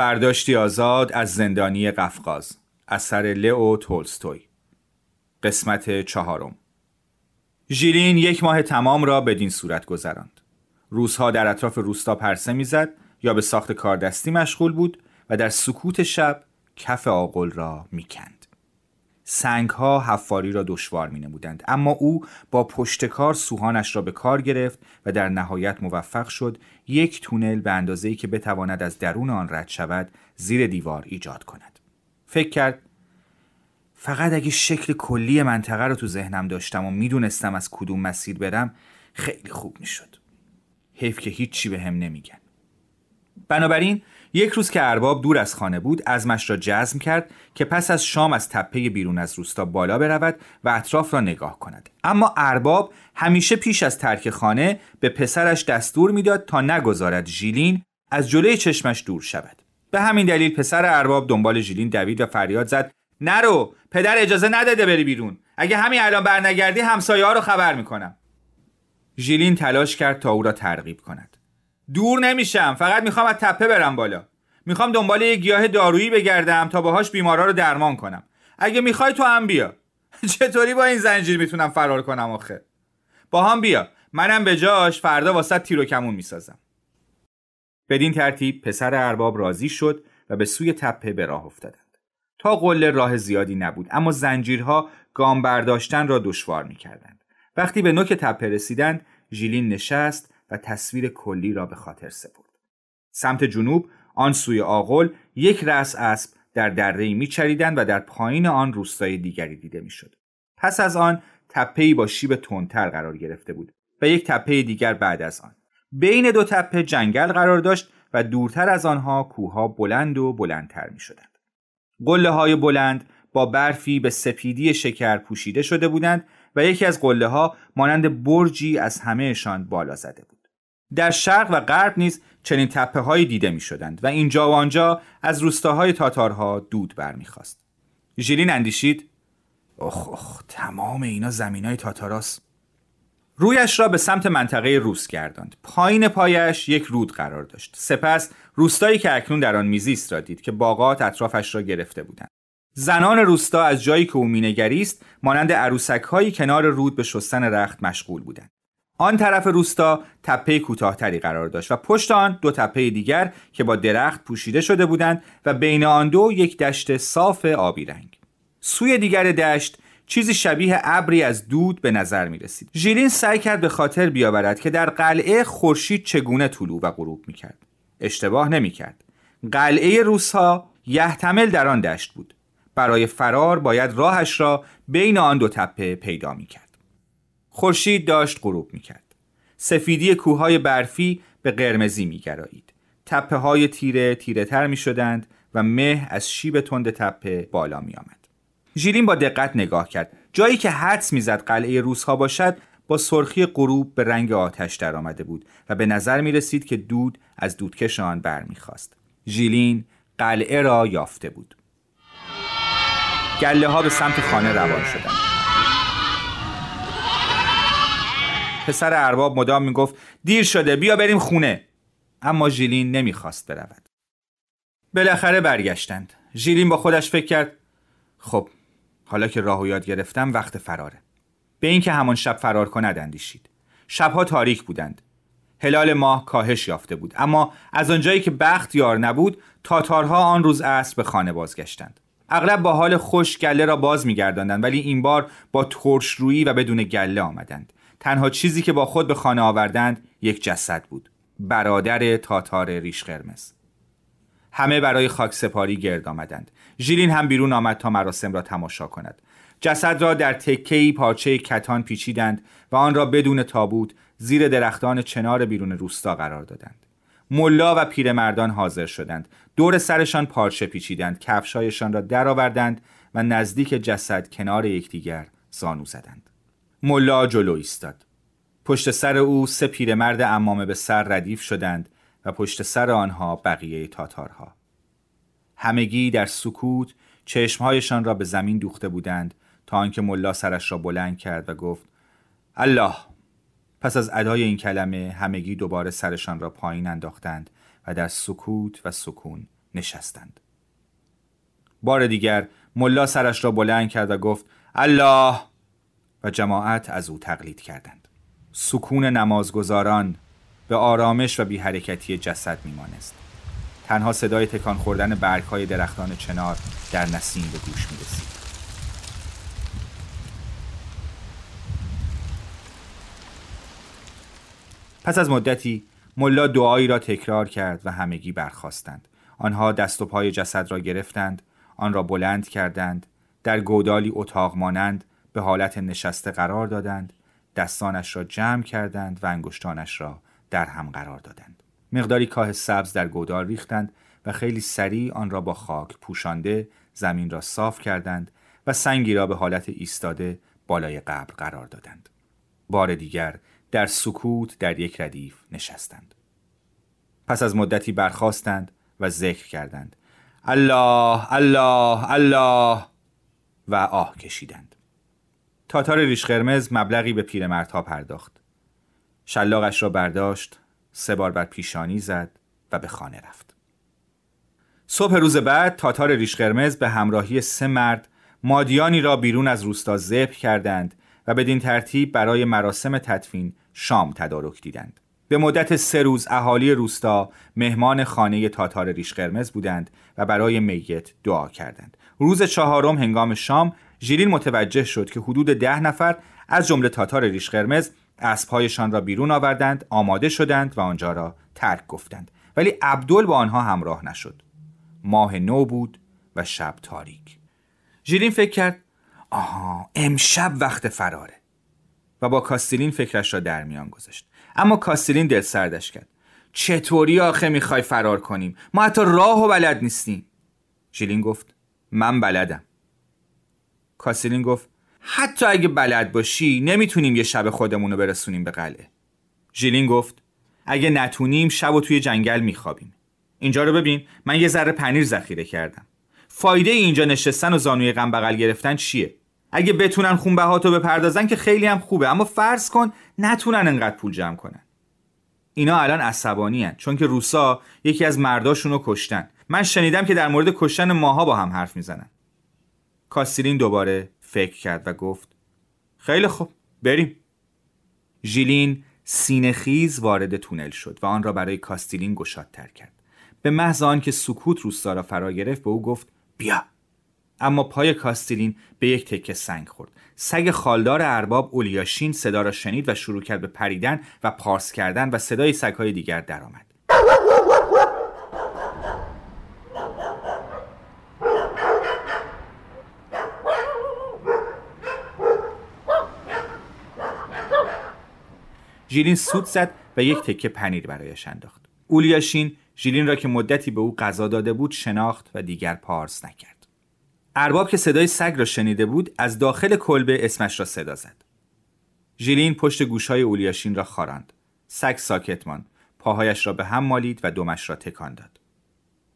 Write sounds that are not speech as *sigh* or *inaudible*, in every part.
برداشتی آزاد از زندانی قفقاز. اثر لئو تولستوی. قسمت چهارم. ژیلین یک ماه تمام را بدین صورت گذراند. روزها در اطراف روستا پرسه می‌زد یا به ساخت کاردستی مشغول بود و در سکوت شب کف آقل را می‌کند. سنگ ها حفاری را دشوار می نمودند اما او با پشتکار سوهانش را به کار گرفت و در نهایت موفق شد یک تونل به اندازه‌ای که بتواند از درون آن رد شود زیر دیوار ایجاد کند. فکر کرد فقط اگه شکل کلی منطقه رو تو ذهنم داشتم و می‌دونستم از کدوم مسیر برم خیلی خوب می‌شد. حیف که هیچی به هم نمیگن. بنابراین یک روز که ارباب دور از خانه بود ازمش را جزم کرد که پس از شام از تپه بیرون از روستا بالا برود و اطراف را نگاه کند. اما ارباب همیشه پیش از ترک خانه به پسرش دستور می‌داد تا نگذارد ژیلین از جلوی چشمش دور شود. به همین دلیل پسر ارباب دنبال ژیلین دوید و فریاد زد نرو پدر اجازه نداده بری بیرون. اگه همین الان برنگردی همسایه ها رو خبر می‌کنم. ژیلین تلاش کرد تا او را ترغیب کند. دور نمیشم. فقط می‌خوام از تپه برم بالا. می‌خوام دنبال یه گیاه دارویی بگردم تا باهاش بیمارا رو درمان کنم. اگه می‌خوای تو هم بیا. *laughs* چطوری با این زنجیر می‌تونم فرار کنم آخه؟ با هم بیا. منم به جاش فردا واسه تیر و کمون می‌سازم. بدین ترتیب پسر ارباب راضی شد و به سوی تپه به راه افتادند. تا قله راه زیادی نبود اما زنجیرها گام برداشتن را دشوار می‌کردند. وقتی به نوک تپه رسیدند ژیلین نشست و تصویر کلی را به خاطر سپرد. سمت جنوب آن سوی آغل یک رأس اسب در دره میچریدند و در پایین آن روستای دیگری دیده می‌شد. پس از آن تپه‌ای با شیب تندتر قرار گرفته بود و یک تپه دیگر بعد از آن. بین دو تپه جنگل قرار داشت و دورتر از آنها کوهها بلند و بلندتر می شدند. قله های بلند با برفی به سپیدی شکر پوشیده شده بودند و یکی از قله ها مانند برجی از همهشان بالا زده بود. در شرق و غرب نیز چنین تپه هایی دیده می شدند و اینجا و آنجا از روستاهای تاتارها دود برمیخواست. ژیلین اندیشید اخ اخ تمام اینا زمین های تاتاراس رویش را به سمت منطقه روس گرداند. پایین پایش یک رود قرار داشت. سپس روستایی که اکنون در آن میزیست را دید که باغات اطرافش را گرفته بودند. زنان روستا از جایی که او مینگریست مانند عروسک هایی کنار رود به شستن رخت مشغول بودند. آن طرف روستا تپه کوتاهتری قرار داشت و پشت آن دو تپه دیگر که با درخت پوشیده شده بودند و بین آن دو یک دشت صاف آبی رنگ سوی دیگر دشت چیزی شبیه ابری از دود به نظر می رسید. ژیلین سعی کرد به خاطر بیاورد که در قلعه خورشید چگونه طلوع و غروب می کرد. اشتباه نمی کرد. قلعه روسها یحتمل در آن دشت بود. برای فرار باید راهش را بین آن دو تپه پیدا می کرد. خورشید داشت غروب می کرد. سفیدی کوههای برفی به قرمزی می گرایید. تپه های تیره تیره تر می شدند و مه از شیب تند تپه بالا می آمد. ژیلین با دقت نگاه کرد. جایی که حدس می‌زد قلعه روزها باشد با سرخی غروب به رنگ آتش در آمده بود و به نظر می رسید که دود از دودکش آن برمیخواست. ژیلین قلعه را یافته بود. گله ها به سمت خانه روان شدند. پسر ارباب مدام می‌گفت دیر شده بیا بریم خونه. اما ژیلین نمی‌خواست برود. بالاخره برگشتند. ژیلین با خودش فکر کرد خب حالا که راه و یاد گرفتم وقت فراره. به اینکه همان شب فرار کند اندیشید. شبها تاریک بودند. هلال ماه کاهش یافته بود اما از آنجایی که بخت یار نبود تاتارها آن روز عصر به خانه بازگشتند. اغلب با حال خوش گله را باز میگرداندند ولی این بار با ترش رویی و بدون گله آمدند. تنها چیزی که با خود به خانه آوردند یک جسد بود. برادر تاتار ریش قرمز. همه برای خاک سپاری گرد آمدند. ژیلین هم بیرون آمد تا مراسم را تماشا کند. جسد را در تکهی پارچه کتان پیچیدند و آن را بدون تابوت زیر درختان چنار بیرون روستا قرار دادند. ملا و پیرمردان حاضر شدند. دور سرشان پارچه پیچیدند. کفشایشان را درآوردند و نزدیک جسد کنار یکدیگر زانو زدند. ملا جلو ایستاد. پشت سر او سه پیرمرد امامه به سر ردیف شدند و پشت سر آنها بقیه تاتارها. همگی در سکوت چشمهایشان را به زمین دوخته بودند تا آنکه ملا سرش را بلند کرد و گفت الله! پس از ادای این کلمه همگی دوباره سرشان را پایین انداختند و در سکوت و سکون نشستند. بار دیگر ملا سرش را بلند کرد و گفت الله! و جماعت از او تقلید کردند سکون نمازگزاران به آرامش و بی حرکتی جسد میمانست تنها صدای تکان خوردن برگ های درختان چنار در نسیم به گوش می رسید. پس از مدتی ملا دعایی را تکرار کرد و همگی برخواستند. آنها دست و پای جسد را گرفتند، آن را بلند کردند، در گودالی اتاق مانند به حالت نشسته قرار دادند، دستانش را جمع کردند و انگشتانش را در هم قرار دادند. مقداری کاه سبز در گودال ریختند و خیلی سریع آن را با خاک پوشانده زمین را صاف کردند و سنگی را به حالت ایستاده بالای قبر قرار دادند. بار دیگر در سکوت در یک ردیف نشستند. پس از مدتی برخواستند و ذکر کردند. الله الله الله و آه کشیدند. تاتار ریش قرمز مبلغی به پیرمردها پرداخت. شلاقش را برداشت، سه بار بر پیشانی زد و به خانه رفت. صبح روز بعد تاتار ریش قرمز به همراهی سه مرد مادیانی را بیرون از روستا ذبح کردند و بدین ترتیب برای مراسم تدفین شام تدارک دیدند. به مدت سه روز اهالی روستا مهمان خانه تاتار ریش قرمز بودند و برای میت دعا کردند. روز چهارم هنگام شام ژیلین متوجه شد که حدود ده نفر از جمله تاتار ریش قرمز اسبهایشان را بیرون آوردند آماده شدند و آنجا را ترک گفتند. ولی عبدل با آنها همراه نشد. ماه نو بود و شب تاریک. ژیلین فکر کرد آها امشب وقت فراره. و با کاستیلین فکرش را در میان گذاشت. اما کاستیلین دل سردش کرد. چطوری آخه می‌خوای فرار کنیم؟ ما حتی راه و بلد نیستیم. ژیلین گفت من بلدم. کاستیلین گفت حتی اگه بلد باشی نمی‌تونیم یه شب خودمون رو برسونیم به قلعه. ژیلین گفت اگه نتونیم شب و توی جنگل میخوابیم. اینجا رو ببین من یه ذره پنیر ذخیره کردم. فایده اینجا نشستن و زانوی غم بغل گرفتن چیه؟ اگه بتونن خونبهاتو بپردازن که خیلی هم خوبه اما فرض کن نتونن انقدر پول جمع کنن. اینا الان عصبانی هن چون که روسا یکی از مرداشون کشتن. من شنیدم که در مورد کشتن ماها با هم حرف می‌زنن. کاستیلین دوباره فکر کرد و گفت خیلی خوب بریم. ژیلین سینه خیز وارد تونل شد و آن را برای کاستیلین گشادتر کرد. به محض آنکه سکوت روستا را فرا گرفت به او گفت بیا. اما پای کاستیلین به یک تکه سنگ خورد. سگ خالدار ارباب اولیاشین صدا را شنید و شروع کرد به پریدن و پارس کردن و صدای سگهای دیگر درآمد. ژیلین سود زد و یک تکه پنیر برایش انداخت. اولیاشین ژیلین را که مدتی به او غذا داده بود شناخت و دیگر پارس نکرد. ارباب که صدای سگ را شنیده بود از داخل کلبه اسمش را صدا زد. ژیلین پشت گوشهای اولیاشین را خاراند. سگ ساکت ماند. پاهایش را به هم مالید و دمش را تکان داد.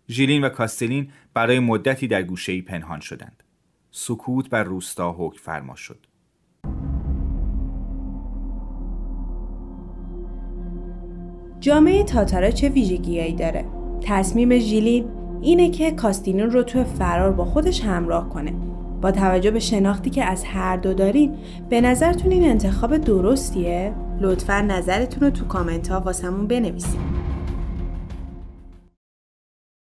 ژیلین و کاستلین برای مدتی در گوشهای پنهان شدند. سکوت بر روستا حکم فرما شد. جامعه تاتارا چه ویژگیهایی داره؟ تصمیم ژیلین اینه که کاستینون رو تو فرار با خودش همراه کنه. با توجه به شناختی که از هر دو دارین به نظرتون این انتخاب درستیه؟ لطفا نظرتون رو تو کامنت ها واسمون بنویسید